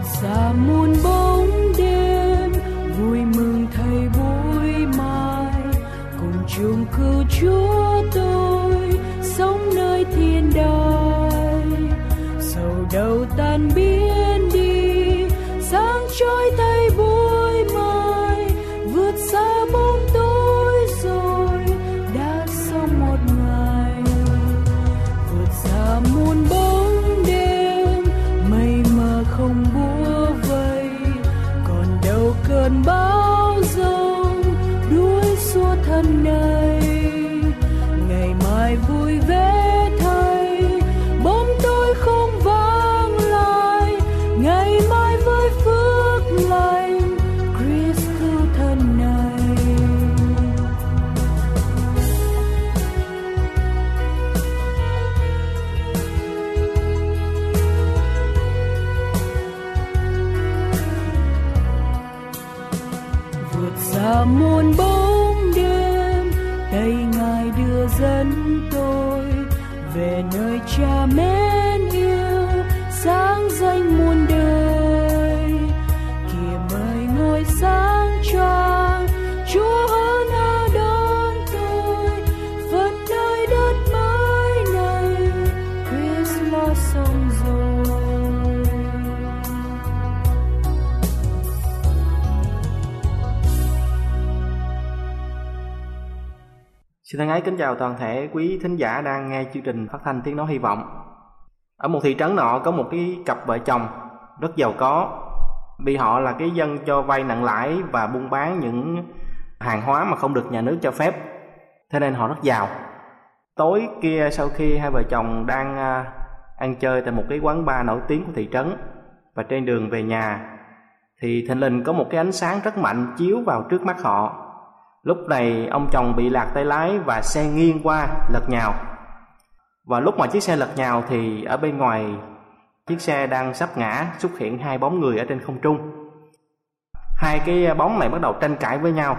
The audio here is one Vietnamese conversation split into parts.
Vượt xa muôn bóng đêm vui mừng thầy buổi mai cùng chung cứu chúa. Thái kính chào toàn thể quý thính giả đang nghe chương trình phát thanh tiếng nói hy vọng. Ở một thị trấn nọ có một cái cặp vợ chồng rất giàu có. Vì họ là cái dân cho vay nặng lãi và buôn bán những hàng hóa mà không được nhà nước cho phép. Thế nên họ rất giàu. Tối kia sau khi hai vợ chồng đang à, ăn chơi tại một cái quán bar nổi tiếng của thị trấn và trên đường về nhà, thì thình lình có một cái ánh sáng rất mạnh chiếu vào trước mắt họ Lúc này ông chồng bị lạc tay lái và xe nghiêng qua lật nhào. Và lúc mà chiếc xe lật nhào thì ở bên ngoài chiếc xe đang sắp ngã xuất hiện hai bóng người ở trên không trung. Hai cái bóng này bắt đầu tranh cãi với nhau.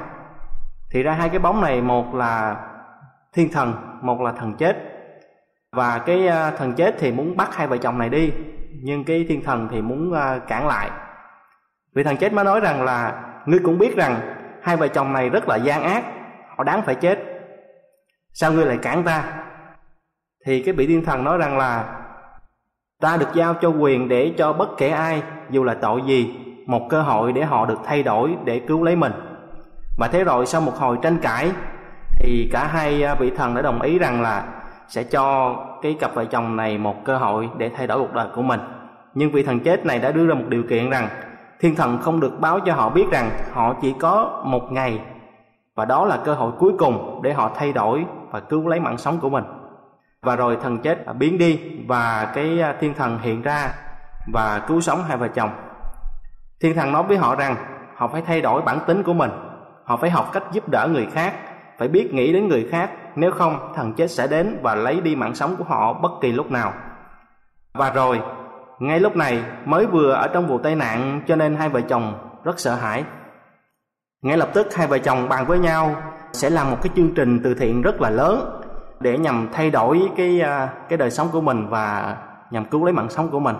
Thì ra hai cái bóng này một là thiên thần, một là thần chết. Và cái à, thần chết thì muốn bắt hai vợ chồng này đi, nhưng cái thiên thần thì muốn à, cản lại. vì thần chết mới nói rằng là ngươi cũng biết rằng hai vợ chồng này rất là gian ác. Họ đáng phải chết. Sao ngươi lại cản ta? Thì cái vị thiên thần nói rằng là, ta được giao cho quyền để cho bất kể ai, dù là tội gì, một cơ hội để họ được thay đổi để cứu lấy mình. Và thế rồi sau một hồi tranh cãi, thì cả hai à, vị thần đã đồng ý rằng là sẽ cho cái cặp vợ chồng này một cơ hội để thay đổi cuộc đời của mình. Nhưng vị thần chết này đã đưa ra một điều kiện rằng thiên thần không được báo cho họ biết rằng họ chỉ có một ngày. Và đó là cơ hội cuối cùng để họ thay đổi và cứu lấy mạng sống của mình. Và rồi thần chết biến đi và cái à, thiên thần hiện ra và cứu sống hai vợ chồng. Thiên thần nói với họ rằng họ phải thay đổi bản tính của mình. Họ phải học cách giúp đỡ người khác, phải biết nghĩ đến người khác, nếu không thần chết sẽ đến và lấy đi mạng sống của họ bất kỳ lúc nào. Và rồi ngay lúc này, mới vừa ở trong vụ tai nạn cho nên hai vợ chồng rất sợ hãi. Ngay lập tức, hai vợ chồng bàn với nhau sẽ làm một cái chương trình từ thiện rất là lớn để nhằm thay đổi cái à, cái đời sống của mình và nhằm cứu lấy mạng sống của mình.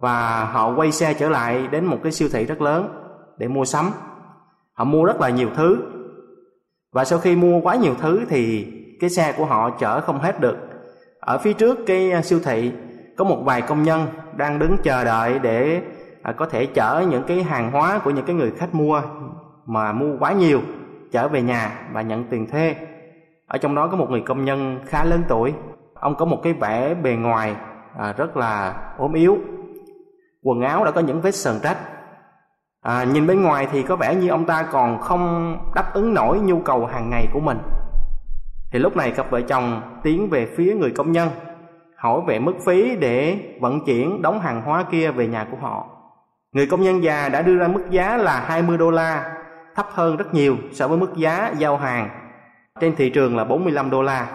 Và họ quay xe trở lại đến một cái siêu thị rất lớn để mua sắm. Họ mua rất là nhiều thứ. Và sau khi mua quá nhiều thứ thì cái xe của họ chở không hết được. Ở phía trước cái à, siêu thị có một vài công nhân đang đứng chờ đợi để à, có thể chở những cái hàng hóa của những cái người khách mua mà mua quá nhiều trở về nhà và nhận tiền thuê. Ở trong đó có một người công nhân khá lớn tuổi. Ông có một cái vẻ bề ngoài à, rất là ốm yếu. Quần áo đã có những vết sờn rách. À, nhìn bên ngoài thì có vẻ như ông ta còn không đáp ứng nổi nhu cầu hàng ngày của mình. Thì lúc này cặp vợ chồng tiến về phía người công nhân hỏi về mức phí để vận chuyển đóng hàng hóa kia về nhà của họ. Người công nhân già đã đưa ra mức giá là 20 đô la, thấp hơn rất nhiều so với mức giá giao hàng. Trên thị trường là 45 đô la.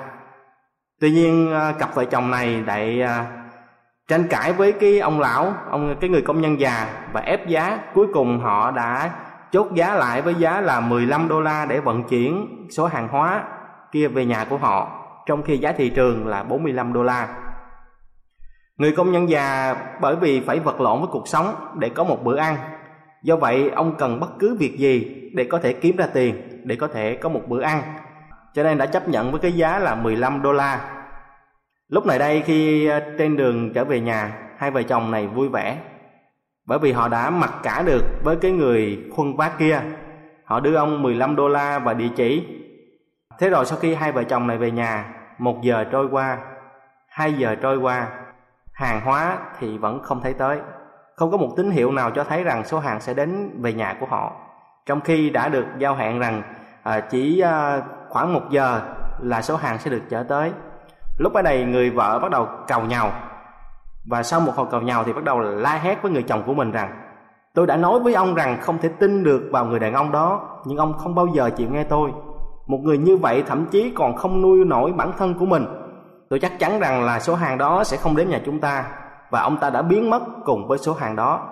Tuy nhiên à, cặp vợ chồng này lại à, tranh cãi với cái ông lão, ông, cái người công nhân già và ép giá. Cuối cùng họ đã chốt giá lại với giá là 15 đô la để vận chuyển số hàng hóa kia về nhà của họ, trong khi giá thị trường là 45 đô la người công nhân già bởi vì phải vật lộn với cuộc sống để có một bữa ăn do vậy ông cần bất cứ việc gì để có thể kiếm ra tiền để có thể có một bữa ăn cho nên đã chấp nhận với cái giá là 15 đô la Lúc này đây khi ờ, trên đường trở về nhà, hai vợ chồng này vui vẻ bởi vì họ đã mặc cả được với cái người khuân vác kia. Họ đưa ông 15 đô la và địa chỉ. Thế rồi sau khi hai vợ chồng này về nhà, một giờ trôi qua, hai giờ trôi qua, hàng hóa thì vẫn không thấy tới. Không có một tín hiệu nào cho thấy rằng số hàng sẽ đến về nhà của họ. Trong khi đã được giao hẹn rằng à, chỉ à, khoảng một giờ là số hàng sẽ được chở tới lúc ở đây người vợ bắt đầu cầu nhau và sau một hồi cầu nhau thì bắt đầu la hét với người chồng của mình rằng tôi đã nói với ông rằng không thể tin được vào người đàn ông đó nhưng ông không bao giờ chịu nghe tôi một người như vậy thậm chí còn không nuôi nổi bản thân của mình tôi chắc chắn rằng là số hàng đó sẽ không đến nhà chúng ta và ông ta đã biến mất cùng với số hàng đó.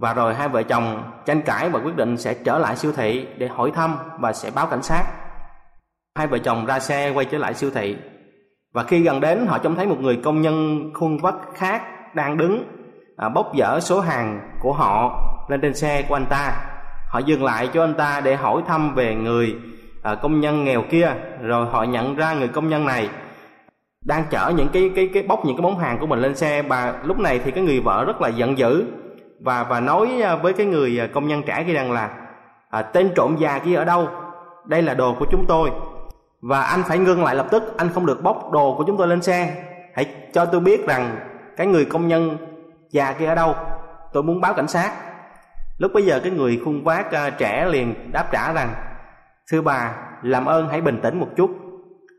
Và rồi hai vợ chồng tranh cãi và quyết định sẽ trở lại siêu thị để hỏi thăm và sẽ báo cảnh sát. Hai vợ chồng ra xe quay trở lại siêu thị. Và khi gần đến họ trông thấy một người công nhân khuôn vắt khác đang đứng à, bốc dỡ số hàng của họ lên trên xe của anh ta. Họ dừng lại cho anh ta để hỏi thăm về người à, công nhân nghèo kia rồi họ nhận ra người công nhân này đang chở những cái cái cái bốc những cái món hàng của mình lên xe. Và lúc này thì cái người vợ rất là giận dữ và và nói à, với cái người à, công nhân trẻ kia rằng là à, tên trộm già kia ở đâu? Đây là đồ của chúng tôi. Và anh phải ngưng lại lập tức anh không được bóc đồ của chúng tôi lên xe. Hãy cho tôi biết rằng cái người công nhân già kia ở đâu. Tôi muốn báo cảnh sát. Lúc bây giờ cái người khuôn vác uh, trẻ liền đáp trả rằng thưa bà làm ơn hãy bình tĩnh một chút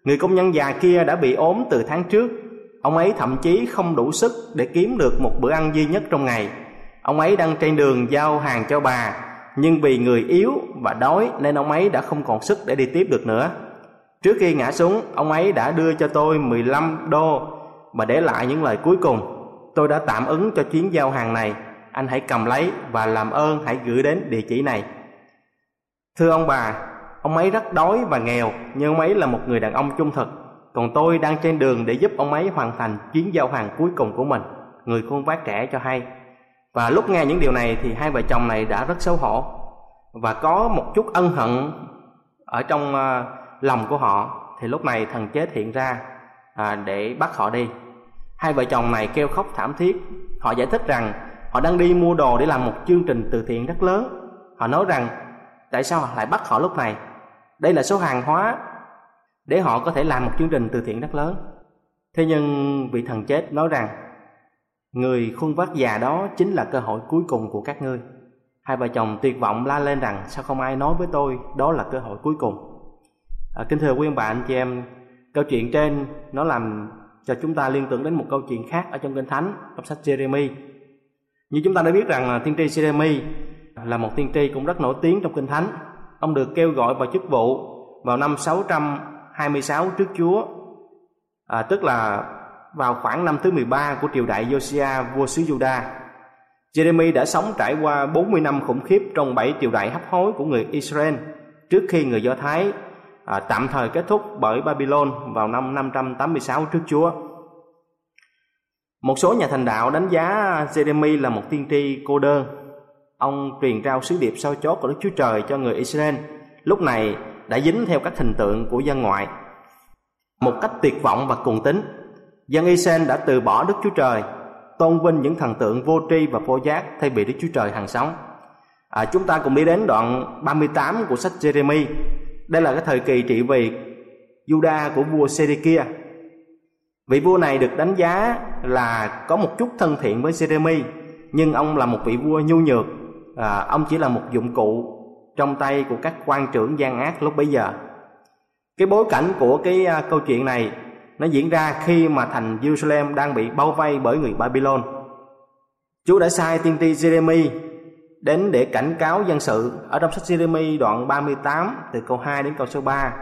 người công nhân già kia đã bị ốm từ tháng trước ông ấy thậm chí không đủ sức để kiếm được một bữa ăn duy nhất trong ngày ông ấy đang trên đường giao hàng cho bà nhưng vì người yếu và đói nên ông ấy đã không còn sức để đi tiếp được nữa Trước khi ngã xuống, ông ấy đã đưa cho tôi 15 đô và để lại những lời cuối cùng. Tôi đã tạm ứng cho chuyến giao hàng này, anh hãy cầm lấy và làm ơn hãy gửi đến địa chỉ này. Thưa ông bà, ông ấy rất đói và nghèo, nhưng ông ấy là một người đàn ông trung thực. Còn tôi đang trên đường để giúp ông ấy hoàn thành chuyến giao hàng cuối cùng của mình, người khuôn vác trẻ cho hay. Và lúc nghe những điều này thì hai vợ chồng này đã rất xấu hổ và có một chút ân hận ở trong ờ, lòng của họ. Thì lúc này thần chết hiện ra à, để bắt họ đi. Hai vợ chồng này kêu khóc thảm thiết. Họ giải thích rằng họ đang đi mua đồ để làm một chương trình từ thiện rất lớn. Họ nói rằng tại sao họ lại bắt họ lúc này? Đây là số hàng hóa để họ có thể làm một chương trình từ thiện rất lớn thế nhưng vị thần chết nói rằng người khuôn vác già đó chính là cơ hội cuối cùng của các ngươi hai vợ chồng tuyệt vọng la lên rằng sao không ai nói với tôi đó là cơ hội cuối cùng À, kính thưa quý ông bà anh chị em, câu chuyện trên nó làm cho chúng ta liên tưởng đến một câu chuyện khác ở trong kinh thánh trong sách Jeremy. Như chúng ta đã biết rằng thiên tiên tri Jeremy là một tiên tri cũng rất nổi tiếng trong Kinh Thánh. Ông được kêu gọi vào chức vụ vào năm 626 trước Chúa, à, tức là vào khoảng năm thứ 13 của triều đại Josiah vua xứ Juda. Jeremy đã sống trải qua 40 năm khủng khiếp trong bảy triều đại hấp hối của người Israel trước khi người Do Thái à, tạm thời kết thúc bởi Babylon vào năm 586 trước Chúa. Một số nhà thành đạo đánh giá Jeremy là một tiên tri cô đơn. Ông truyền trao sứ điệp sao chót của Đức Chúa Trời cho người Israel, lúc này đã dính theo các hình tượng của dân ngoại. Một cách tuyệt vọng và cùng tính, dân Israel đã từ bỏ Đức Chúa Trời, tôn vinh những thần tượng vô tri và vô giác thay vì Đức Chúa Trời hàng sống. À, chúng ta cùng đi đến đoạn 38 của sách Jeremy. Đây là cái thời kỳ trị vì Juda của vua Sedekia Vị vua này được đánh giá là có một chút thân thiện với Jeremy, nhưng ông là một vị vua nhu nhược, à, ông chỉ là một dụng cụ trong tay của các quan trưởng gian ác lúc bấy giờ. Cái bối cảnh của cái à, câu chuyện này nó diễn ra khi mà thành Jerusalem đang bị bao vây bởi người Babylon. Chúa đã sai tiên tri Jeremy đến để cảnh cáo dân sự ở trong sách Jeremy đoạn 38 từ câu 2 đến câu số 3.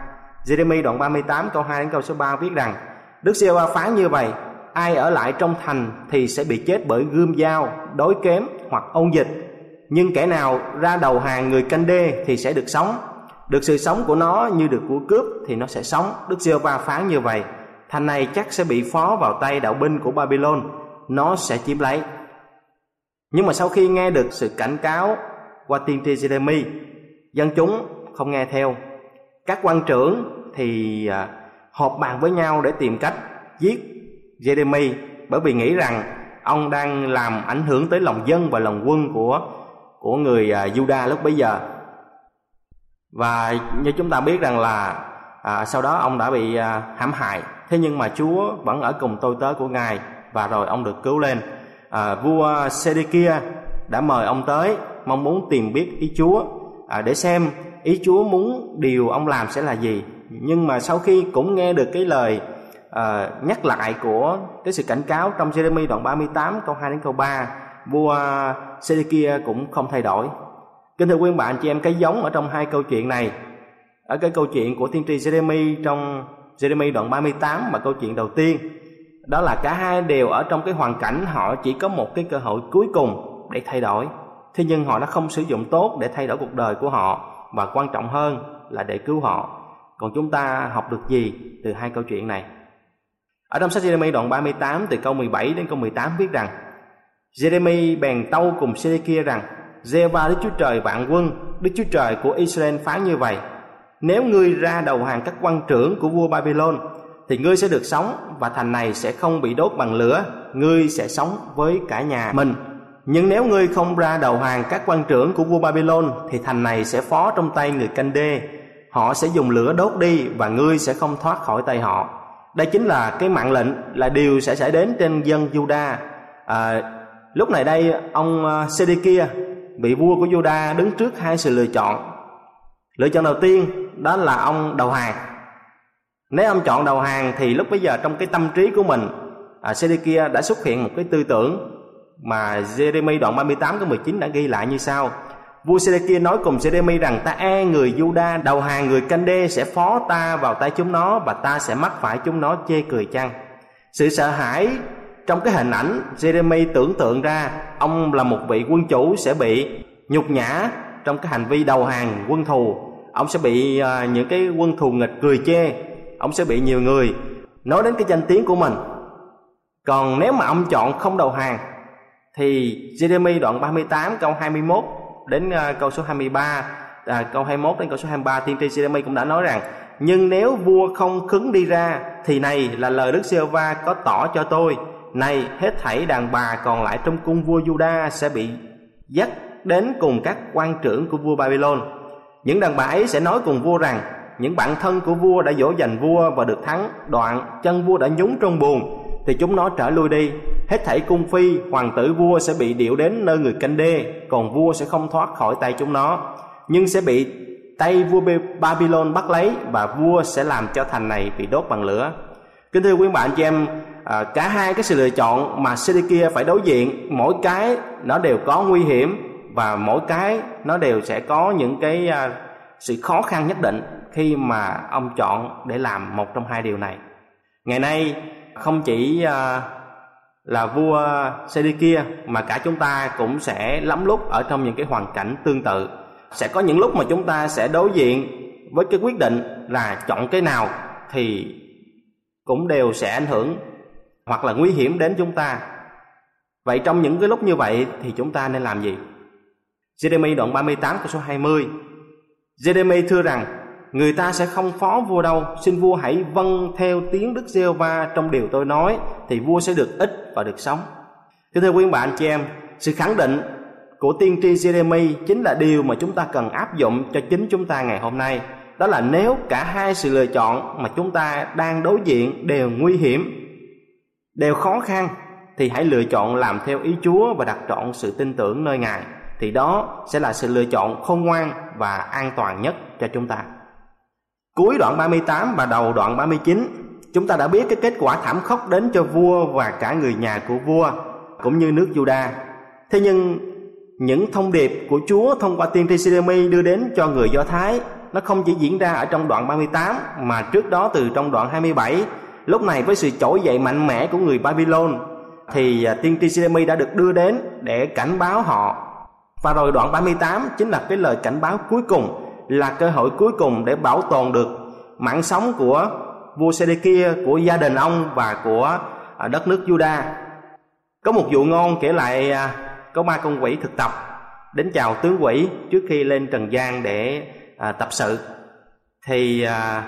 Jeremy đoạn 38 câu 2 đến câu số 3 viết rằng Đức giê va phán như vậy Ai ở lại trong thành thì sẽ bị chết bởi gươm dao, đối kém hoặc ôn dịch nhưng kẻ nào ra đầu hàng người canh đê thì sẽ được sống. Được sự sống của nó như được của cướp thì nó sẽ sống. Đức giê va phán như vậy, Thành này chắc sẽ bị phó vào tay đạo binh của Babylon Nó sẽ chiếm lấy. Nhưng mà sau khi nghe được sự cảnh cáo qua tiên tri Jeremy Dân chúng không nghe theo. Các quan trưởng thì à, họp bàn với nhau để tìm cách giết Jeremy bởi vì nghĩ rằng ông đang làm ảnh hưởng tới lòng dân và lòng quân của của người uh, Juda lúc bấy giờ. Và như chúng ta biết rằng là à, sau đó ông đã bị à, hãm hại. Thế nhưng mà Chúa vẫn ở cùng tôi tớ của ngài và rồi ông được cứu lên. À, vua Sedekia đã mời ông tới mong muốn tìm biết ý Chúa à, để xem ý Chúa muốn điều ông làm sẽ là gì. Nhưng mà sau khi cũng nghe được cái lời uh, nhắc lại của cái sự cảnh cáo trong Jeremy đoạn 38 câu 2 đến câu 3 vua Sedekia cũng không thay đổi. Kính thưa quý bạn chị em, cái giống ở trong hai câu chuyện này, ở cái câu chuyện của tiên tri Jeremy trong Jeremy đoạn 38 mà câu chuyện đầu tiên, đó là cả hai đều ở trong cái hoàn cảnh họ chỉ có một cái cơ hội cuối cùng để thay đổi. Thế nhưng họ đã không sử dụng tốt để thay đổi cuộc đời của họ và quan trọng hơn là để cứu họ. Còn chúng ta học được gì từ hai câu chuyện này? Ở trong sách Jeremy đoạn 38 từ câu 17 đến câu 18 viết rằng Jeremy bèn tâu cùng Sê-kia rằng Giê-va Đức Chúa Trời vạn quân Đức Chúa Trời của Israel phán như vậy Nếu ngươi ra đầu hàng các quan trưởng của vua Babylon Thì ngươi sẽ được sống Và thành này sẽ không bị đốt bằng lửa Ngươi sẽ sống với cả nhà mình. Nhưng nếu ngươi không ra đầu hàng các quan trưởng của vua Babylon Thì thành này sẽ phó trong tay người canh đê. Họ sẽ dùng lửa đốt đi và ngươi sẽ không thoát khỏi tay họ. Đây chính là cái mạng lệnh là điều sẽ xảy đến trên dân Juda à, lúc này đây ông à, Sedekia vị vua của Juda đứng trước hai sự lựa chọn. Lựa chọn đầu tiên đó là ông đầu hàng. Nếu ông chọn đầu hàng thì lúc bây giờ trong cái tâm trí của mình à, Sedekia đã xuất hiện một cái tư tưởng mà Jeremy đoạn 38 câu 19 đã ghi lại như sau. Vua Sê-đê-kia nói cùng Jeremy rằng ta e người Juda đầu hàng người canh đê sẽ phó ta vào tay chúng nó và ta sẽ mắc phải chúng nó chê cười chăng. Sự sợ hãi trong cái hình ảnh Jeremy tưởng tượng ra ông là một vị quân chủ sẽ bị nhục nhã trong cái hành vi đầu hàng quân thù. Ông sẽ bị uh, những cái quân thù nghịch cười chê. Ông sẽ bị nhiều người nói đến cái danh tiếng của mình. Còn nếu mà ông chọn không đầu hàng thì Jeremy đoạn 38 câu 21 đến uh, câu số 23 à, câu 21 đến câu số 23 tiên tri Jeremy cũng đã nói rằng nhưng nếu vua không khứng đi ra thì này là lời Đức giê va có tỏ cho tôi nay hết thảy đàn bà còn lại trong cung vua Juda sẽ bị dắt đến cùng các quan trưởng của vua Babylon. Những đàn bà ấy sẽ nói cùng vua rằng, những bạn thân của vua đã dỗ dành vua và được thắng đoạn chân vua đã nhúng trong buồn, thì chúng nó trở lui đi. Hết thảy cung phi, hoàng tử vua sẽ bị điệu đến nơi người canh đê, còn vua sẽ không thoát khỏi tay chúng nó, nhưng sẽ bị tay vua Babylon bắt lấy và vua sẽ làm cho thành này bị đốt bằng lửa. Kính thưa quý bạn, chị em à, cả hai cái sự lựa chọn mà Sedekia phải đối diện mỗi cái nó đều có nguy hiểm và mỗi cái nó đều sẽ có những cái à, sự khó khăn nhất định khi mà ông chọn để làm một trong hai điều này. Ngày nay không chỉ à, là vua Sedekia mà cả chúng ta cũng sẽ lắm lúc ở trong những cái hoàn cảnh tương tự. Sẽ có những lúc mà chúng ta sẽ đối diện với cái quyết định là chọn cái nào thì cũng đều sẽ ảnh hưởng hoặc là nguy hiểm đến chúng ta. Vậy trong những cái lúc như vậy thì chúng ta nên làm gì? Jeremy đoạn 38 câu số 20 Jeremy thưa rằng, người ta sẽ không phó vua đâu, xin vua hãy vâng theo tiếng đức giê va trong điều tôi nói thì vua sẽ được ích và được sống. Kính thưa quý bạn chị em, sự khẳng định của tiên tri Jeremy chính là điều mà chúng ta cần áp dụng cho chính chúng ta ngày hôm nay. Đó là nếu cả hai sự lựa chọn mà chúng ta đang đối diện đều nguy hiểm đều khó khăn thì hãy lựa chọn làm theo ý Chúa và đặt trọn sự tin tưởng nơi Ngài thì đó sẽ là sự lựa chọn khôn ngoan và an toàn nhất cho chúng ta. Cuối đoạn 38 và đầu đoạn 39, chúng ta đã biết cái kết quả thảm khốc đến cho vua và cả người nhà của vua cũng như nước Juda. Thế nhưng những thông điệp của Chúa thông qua tiên tri Jeremy đưa đến cho người Do Thái nó không chỉ diễn ra ở trong đoạn 38 mà trước đó từ trong đoạn 27 lúc này với sự trỗi dậy mạnh mẽ của người Babylon thì à, tiên tri Jeremy đã được đưa đến để cảnh báo họ và rồi đoạn 38 chính là cái lời cảnh báo cuối cùng là cơ hội cuối cùng để bảo tồn được mạng sống của vua Sê-đê-kia, của gia đình ông và của à, đất nước Juda. Có một vụ ngon kể lại à, có ba con quỷ thực tập đến chào tướng quỷ trước khi lên trần gian để à, tập sự. Thì à,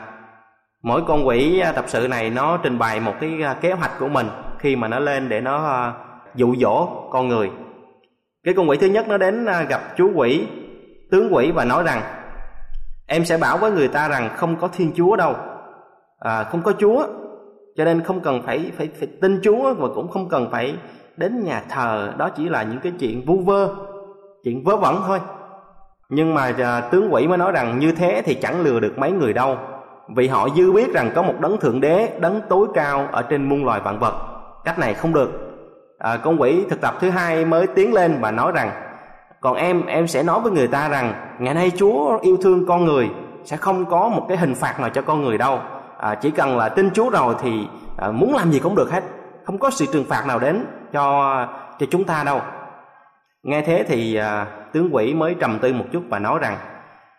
mỗi con quỷ à, tập sự này nó trình bày một cái à, kế hoạch của mình khi mà nó lên để nó à, dụ dỗ con người. Cái con quỷ thứ nhất nó đến gặp chú quỷ tướng quỷ và nói rằng em sẽ bảo với người ta rằng không có thiên chúa đâu. À, không có chúa cho nên không cần phải phải phải tin chúa và cũng không cần phải đến nhà thờ. Đó chỉ là những cái chuyện vu vơ chuyện vớ vẩn thôi. Nhưng mà à, tướng quỷ mới nói rằng như thế thì chẳng lừa được mấy người đâu vì họ dư biết rằng có một đấng thượng đế đấng tối cao ở trên muôn loài vạn vật. Cách này không được. À, con quỷ thực tập thứ hai mới tiến lên và nói rằng còn em em sẽ nói với người ta rằng ngày nay chúa yêu thương con người sẽ không có một cái hình phạt nào cho con người đâu. À, chỉ cần là tin chúa rồi thì à, muốn làm gì cũng được hết. Không có sự trừng phạt nào đến cho cho chúng ta đâu. Nghe thế thì à, tướng quỷ mới trầm tư một chút và nói rằng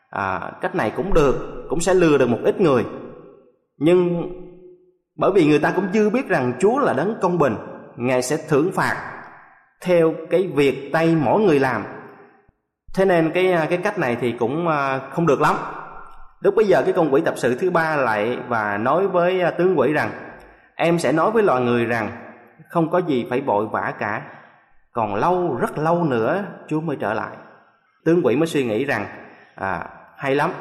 à, cách này cũng được cũng sẽ lừa được một ít người. Nhưng bởi vì người ta cũng chưa biết rằng chúa là đấng công bình ngài sẽ thưởng phạt theo cái việc tay mỗi người làm. Thế nên cái à, cái cách này thì cũng à, không được lắm. Lúc bây giờ cái con quỷ tập sự thứ ba lại và nói với à, tướng quỷ rằng em sẽ nói với loài người rằng không có gì phải vội vã cả còn lâu rất lâu nữa chúa mới trở lại. Tướng quỷ mới suy nghĩ rằng à, hay lắm.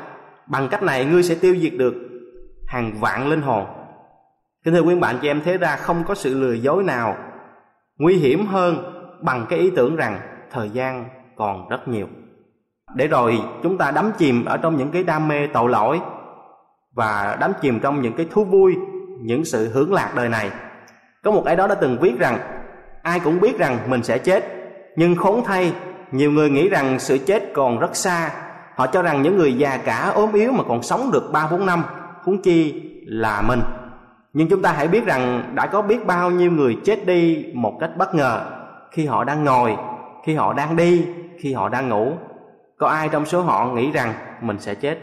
Bằng cách này ngươi sẽ tiêu diệt được hàng vạn linh hồn. Kính thưa quý bạn, chị em thế ra không có sự lừa dối nào nguy hiểm hơn bằng cái ý tưởng rằng thời gian còn rất nhiều. Để rồi chúng ta đắm chìm ở trong những cái đam mê tội lỗi và đắm chìm trong những cái thú vui, những sự hưởng lạc đời này. Có một ai đó đã từng viết rằng, ai cũng biết rằng mình sẽ chết, nhưng khốn thay, nhiều người nghĩ rằng sự chết còn rất xa họ cho rằng những người già cả ốm yếu mà còn sống được ba bốn năm, huống chi là mình. Nhưng chúng ta hãy biết rằng đã có biết bao nhiêu người chết đi một cách bất ngờ khi họ đang ngồi, khi họ đang đi, khi họ đang ngủ. Có ai trong số họ nghĩ rằng mình sẽ chết?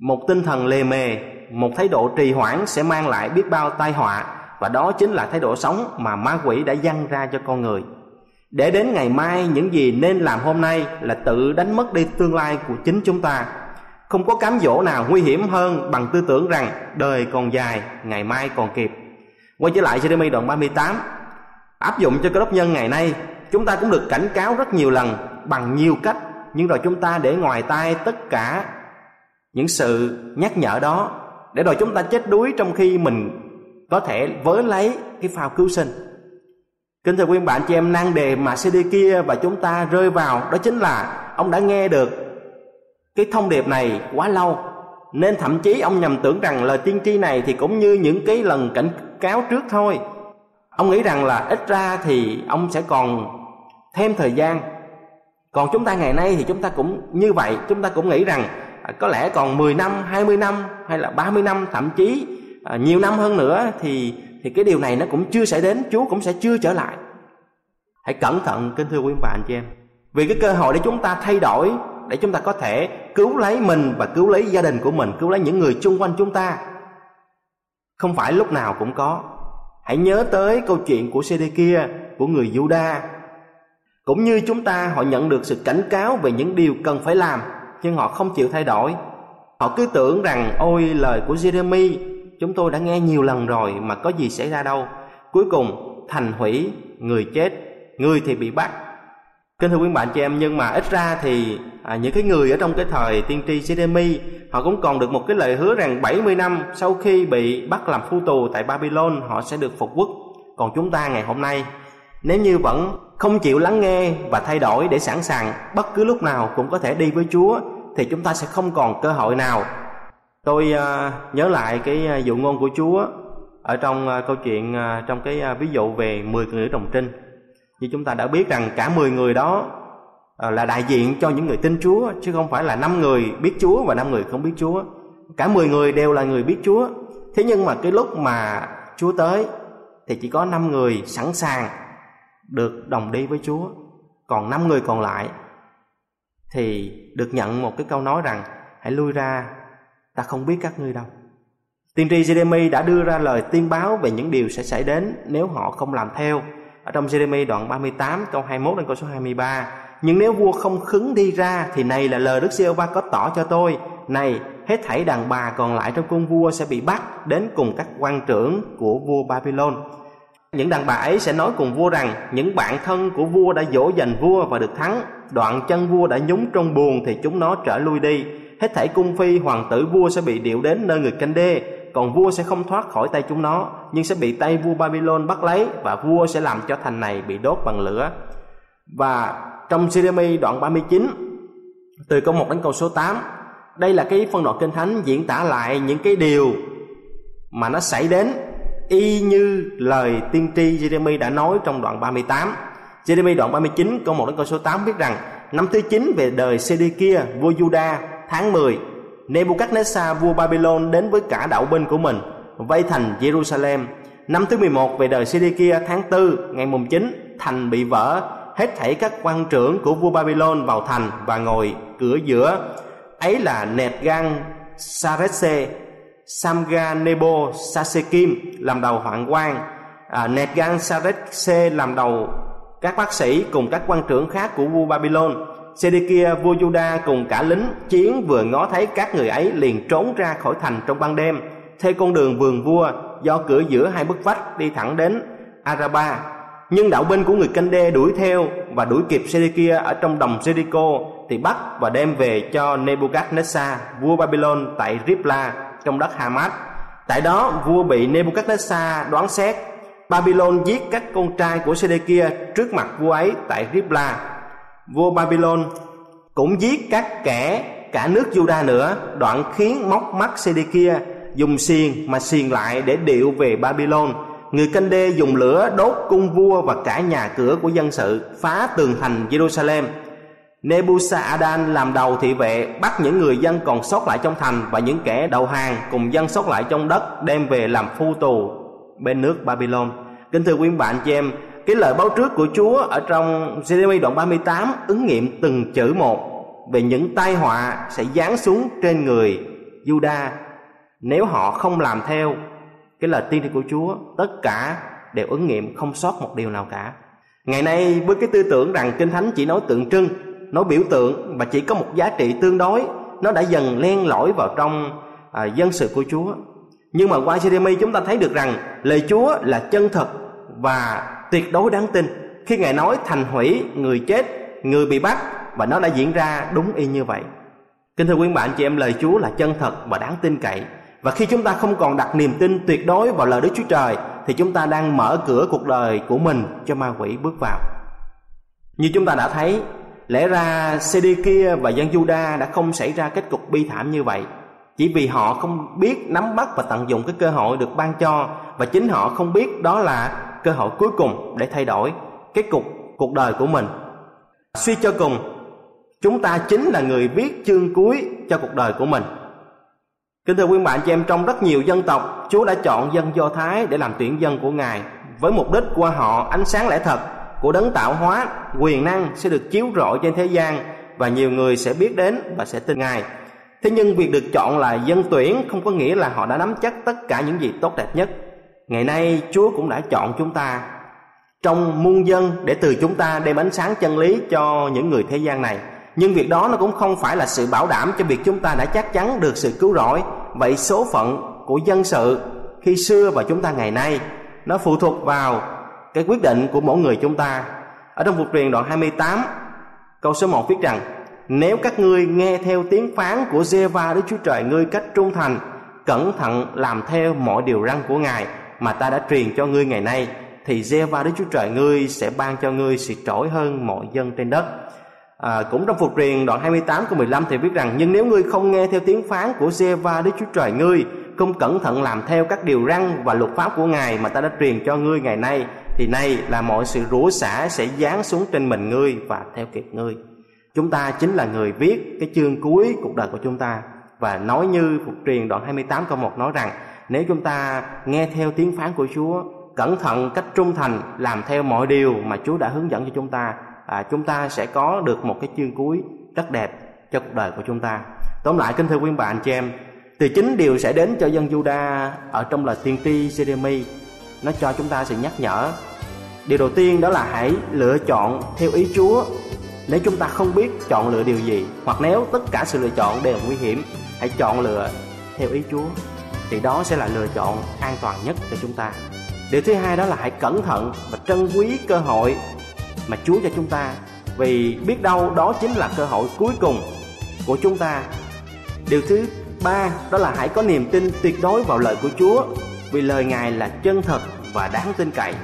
Một tinh thần lề mề, một thái độ trì hoãn sẽ mang lại biết bao tai họa, và đó chính là thái độ sống mà ma quỷ đã dăng ra cho con người để đến ngày mai những gì nên làm hôm nay là tự đánh mất đi tương lai của chính chúng ta không có cám dỗ nào nguy hiểm hơn bằng tư tưởng rằng đời còn dài, ngày mai còn kịp. Quay trở lại Jeremy đoạn 38, áp dụng cho cơ đốc nhân ngày nay, chúng ta cũng được cảnh cáo rất nhiều lần bằng nhiều cách, nhưng rồi chúng ta để ngoài tai tất cả những sự nhắc nhở đó, để rồi chúng ta chết đuối trong khi mình có thể với lấy cái phao cứu sinh. Kính thưa quý bạn chị em, nan đề mà CD kia và chúng ta rơi vào, đó chính là ông đã nghe được cái thông điệp này quá lâu. Nên thậm chí ông nhầm tưởng rằng lời tiên tri này thì cũng như những cái lần cảnh cáo trước thôi. Ông nghĩ rằng là ít ra thì ông sẽ còn thêm thời gian. Còn chúng ta ngày nay thì chúng ta cũng như vậy. Chúng ta cũng nghĩ rằng à, có lẽ còn 10 năm 20 năm hay là 30 năm, thậm chí à, nhiều năm hơn nữa thì thì cái điều này nó cũng chưa sẽ đến, Chúa cũng sẽ chưa trở lại. Hãy cẩn thận, kính thưa quý bà, anh chị em. Vì cái cơ hội để chúng ta thay đổi, để chúng ta có thể cứu lấy mình và cứu lấy gia đình của mình, cứu lấy những người chung quanh chúng ta, không phải lúc nào cũng có. Hãy nhớ tới câu chuyện của CD kia của người Juda cũng như chúng ta, họ nhận được sự cảnh cáo về những điều cần phải làm, nhưng họ không chịu thay đổi. Họ cứ tưởng rằng, ôi, lời của Jeremy chúng tôi đã nghe nhiều lần rồi mà có gì xảy ra đâu cuối cùng thành hủy người chết người thì bị bắt Kính thưa quý bạn chị em, nhưng mà ít ra thì à, những cái người ở trong cái thời tiên tri Jeremy họ cũng còn được một cái lời hứa rằng 70 năm sau khi bị bắt làm phu tù tại Babylon họ sẽ được phục quốc. Còn chúng ta ngày hôm nay nếu như vẫn không chịu lắng nghe và thay đổi để sẵn sàng bất cứ lúc nào cũng có thể đi với Chúa thì chúng ta sẽ không còn cơ hội nào. Tôi à, nhớ lại cái à, dụ ngôn của Chúa ở trong à, câu chuyện trong cái ví dụ về 10 người đồng trinh như chúng ta đã biết rằng cả 10 người đó là đại diện cho những người tin Chúa, chứ không phải là năm người biết Chúa và năm người không biết Chúa. Cả 10 người đều là người biết Chúa. Thế nhưng mà cái lúc mà Chúa tới, thì chỉ có năm người sẵn sàng được đồng đi với Chúa. Còn năm người còn lại thì được nhận một cái câu nói rằng, hãy lui ra ta không biết các ngươi đâu. Tiên tri Jeremy đã đưa ra lời tiên báo về những điều sẽ xảy đến nếu họ không làm theo. Ở trong Jeremy đoạn 38 câu 21 đến câu số 23 nhưng nếu vua không khứng đi ra, thì này là lời Đức giê va có tỏ cho tôi. Này, hết thảy đàn bà còn lại trong cung vua sẽ bị bắt đến cùng các quan trưởng của vua Babylon những đàn bà ấy sẽ nói cùng vua rằng, những bạn thân của vua đã dỗ dành vua và được thắng. Đoạn chân vua đã nhúng trong buồn thì chúng nó trở lui đi hết thảy cung phi hoàng tử vua sẽ bị điệu đến nơi người canh đê, còn vua sẽ không thoát khỏi tay chúng nó, nhưng sẽ bị tay vua Babylon bắt lấy và vua sẽ làm cho thành này bị đốt bằng lửa. Và trong Jeremy đoạn 39 từ câu 1 đến câu số 8 đây là cái phân đoạn kinh thánh diễn tả lại những cái điều mà nó xảy đến, y như lời tiên tri Jeremy đã nói trong đoạn 38 Jeremy đoạn 39 câu 1 đến câu số 8 biết rằng, năm thứ 9 về đời Sê-đi-kia vua Juda tháng 10 Nebuchadnezzar vua Babylon đến với cả đạo binh của mình vây thành Jerusalem. Năm thứ 11 về đời Sê-đê-kia tháng 4 ngày mùng 9 thành bị vỡ. Hết thảy các quan trưởng của vua Babylon vào thành và ngồi cửa giữa. Ấy là Nedgan Sarese Samga Nebo Sasekim làm đầu hoạn quan. À, Nedgan Sarese làm đầu các bác sĩ cùng các quan trưởng khác của vua Babylon. Sê-đê-kia vua Juda cùng cả lính chiến vừa ngó thấy các người ấy liền trốn ra khỏi thành trong ban đêm theo con đường vườn vua do cửa giữa hai bức vách đi thẳng đến Araba. Nhưng đạo binh của người canh đê đuổi theo và đuổi kịp Sê-đê-kia ở trong đồng Jericho thì bắt và đem về cho Nebuchadnezzar, vua Babylon tại Ripla trong đất Hamat. Tại đó, vua bị Nebuchadnezzar đoán xét Babylon giết các con trai của Sê-đê-kia trước mặt vua ấy tại Ripla vua Babylon cũng giết các kẻ cả nước Juda nữa, đoạn khiến móc mắt Sê-đê-kia dùng xiềng mà xiềng lại để điệu về Babylon. Người canh đê dùng lửa đốt cung vua và cả nhà cửa của dân sự, phá tường thành Jerusalem. Nebuchadnezzar làm đầu thị vệ bắt những người dân còn sót lại trong thành và những kẻ đầu hàng cùng dân sót lại trong đất đem về làm phu tù bên nước Babylon. Kính thưa quý bạn chị em, cái lời báo trước của Chúa ở trong Jeremy đoạn 38 ứng nghiệm từng chữ một về những tai họa sẽ giáng xuống trên người Juda nếu họ không làm theo cái lời tiên tri của Chúa tất cả đều ứng nghiệm không sót một điều nào cả. Ngày nay với cái tư tưởng rằng kinh thánh chỉ nói tượng trưng nói biểu tượng và chỉ có một giá trị tương đối nó đã dần len lỏi vào trong à, dân sự của Chúa. Nhưng mà qua Jeremy chúng ta thấy được rằng lời Chúa là chân thật và tuyệt đối đáng tin. Khi ngài nói thành hủy người chết, người bị bắt, và nó đã diễn ra đúng y như vậy. Kính thưa quý bạn chị em, lời chúa là chân thật và đáng tin cậy. Và khi chúng ta không còn đặt niềm tin tuyệt đối vào lời đức chúa trời, thì chúng ta đang mở cửa cuộc đời của mình cho ma quỷ bước vào. Như chúng ta đã thấy, lẽ ra CD kia và dân Juda đã không xảy ra kết cục bi thảm như vậy. Chỉ vì họ không biết nắm bắt và tận dụng cái cơ hội được ban cho, và chính họ không biết đó là cơ hội cuối cùng để thay đổi cái cục, cuộc đời của mình. Suy cho cùng, chúng ta chính là người viết chương cuối cho cuộc đời của mình. Kính thưa quý bạn, chị em, trong rất nhiều dân tộc, chúa đã chọn dân do thái để làm tuyển dân của ngài với mục đích qua họ ánh sáng lẽ thật của đấng tạo hóa, quyền năng sẽ được chiếu rọi trên thế gian và nhiều người sẽ biết đến và sẽ tin ngài. Thế nhưng việc được chọn là dân tuyển không có nghĩa là họ đã nắm chắc tất cả những gì tốt đẹp nhất ngày nay chúa cũng đã chọn chúng ta trong muôn dân để từ chúng ta đem ánh sáng chân lý cho những người thế gian này. Nhưng việc đó nó cũng không phải là sự bảo đảm cho việc chúng ta đã chắc chắn được sự cứu rỗi. Vậy số phận của dân sự khi xưa và chúng ta ngày nay, nó phụ thuộc vào cái quyết định của mỗi người chúng ta. Ở trong phục truyền đoạn 28 câu số 1 viết rằng, nếu các ngươi nghe theo tiếng phán của Giê-va Đức Chúa Trời, ngươi cách trung thành, cẩn thận làm theo mọi điều răn của Ngài mà ta đã truyền cho ngươi ngày nay thì Giê-va Đức Chúa Trời ngươi sẽ ban cho ngươi sự trỗi hơn mọi dân trên đất. À, cũng trong phục truyền đoạn 28 câu 15 thì viết rằng Nhưng nếu ngươi không nghe theo tiếng phán của Giê-va Đức Chúa Trời ngươi Không cẩn thận làm theo các điều răn và luật pháp của Ngài Mà ta đã truyền cho ngươi ngày nay Thì nay là mọi sự rủa xả sẽ giáng xuống trên mình ngươi và theo kịp ngươi. Chúng ta chính là người viết cái chương cuối cuộc đời của chúng ta. Và nói như phục truyền đoạn 28 câu 1 nói rằng nếu chúng ta nghe theo tiếng phán của Chúa Cẩn thận cách trung thành làm theo mọi điều mà Chúa đã hướng dẫn cho chúng ta à, chúng ta sẽ có được một cái chương cuối rất đẹp cho cuộc đời của chúng ta. Tóm lại kính thưa quý bạn chị em từ chính điều sẽ đến cho dân Juda ở trong lời tiên tri Jeremy nó cho chúng ta sự nhắc nhở. Điều đầu tiên đó là hãy lựa chọn theo ý Chúa. Nếu chúng ta không biết chọn lựa điều gì hoặc nếu tất cả sự lựa chọn đều nguy hiểm hãy chọn lựa theo ý Chúa thì đó sẽ là lựa chọn an toàn nhất cho chúng ta. Điều thứ hai đó là hãy cẩn thận và trân quý cơ hội mà Chúa cho chúng ta. Vì biết đâu đó chính là cơ hội cuối cùng của chúng ta. Điều thứ ba đó là hãy có niềm tin tuyệt đối vào lời của Chúa, vì lời Ngài là chân thật và đáng tin cậy.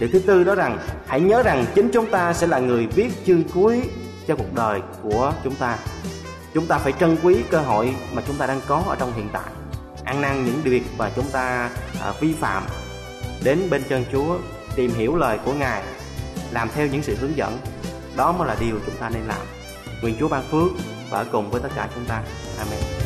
Điều thứ tư đó rằng hãy nhớ rằng chính chúng ta sẽ là người viết chương cuối cho cuộc đời của chúng ta. Chúng ta phải trân quý cơ hội mà chúng ta đang có ở trong hiện tại ăn năn những việc mà chúng ta à, vi phạm. Đến bên chân Chúa tìm hiểu lời của Ngài làm theo những sự hướng dẫn. Đó mới là điều chúng ta nên làm. Nguyện Chúa ban phước và ở cùng với tất cả chúng ta. Amen.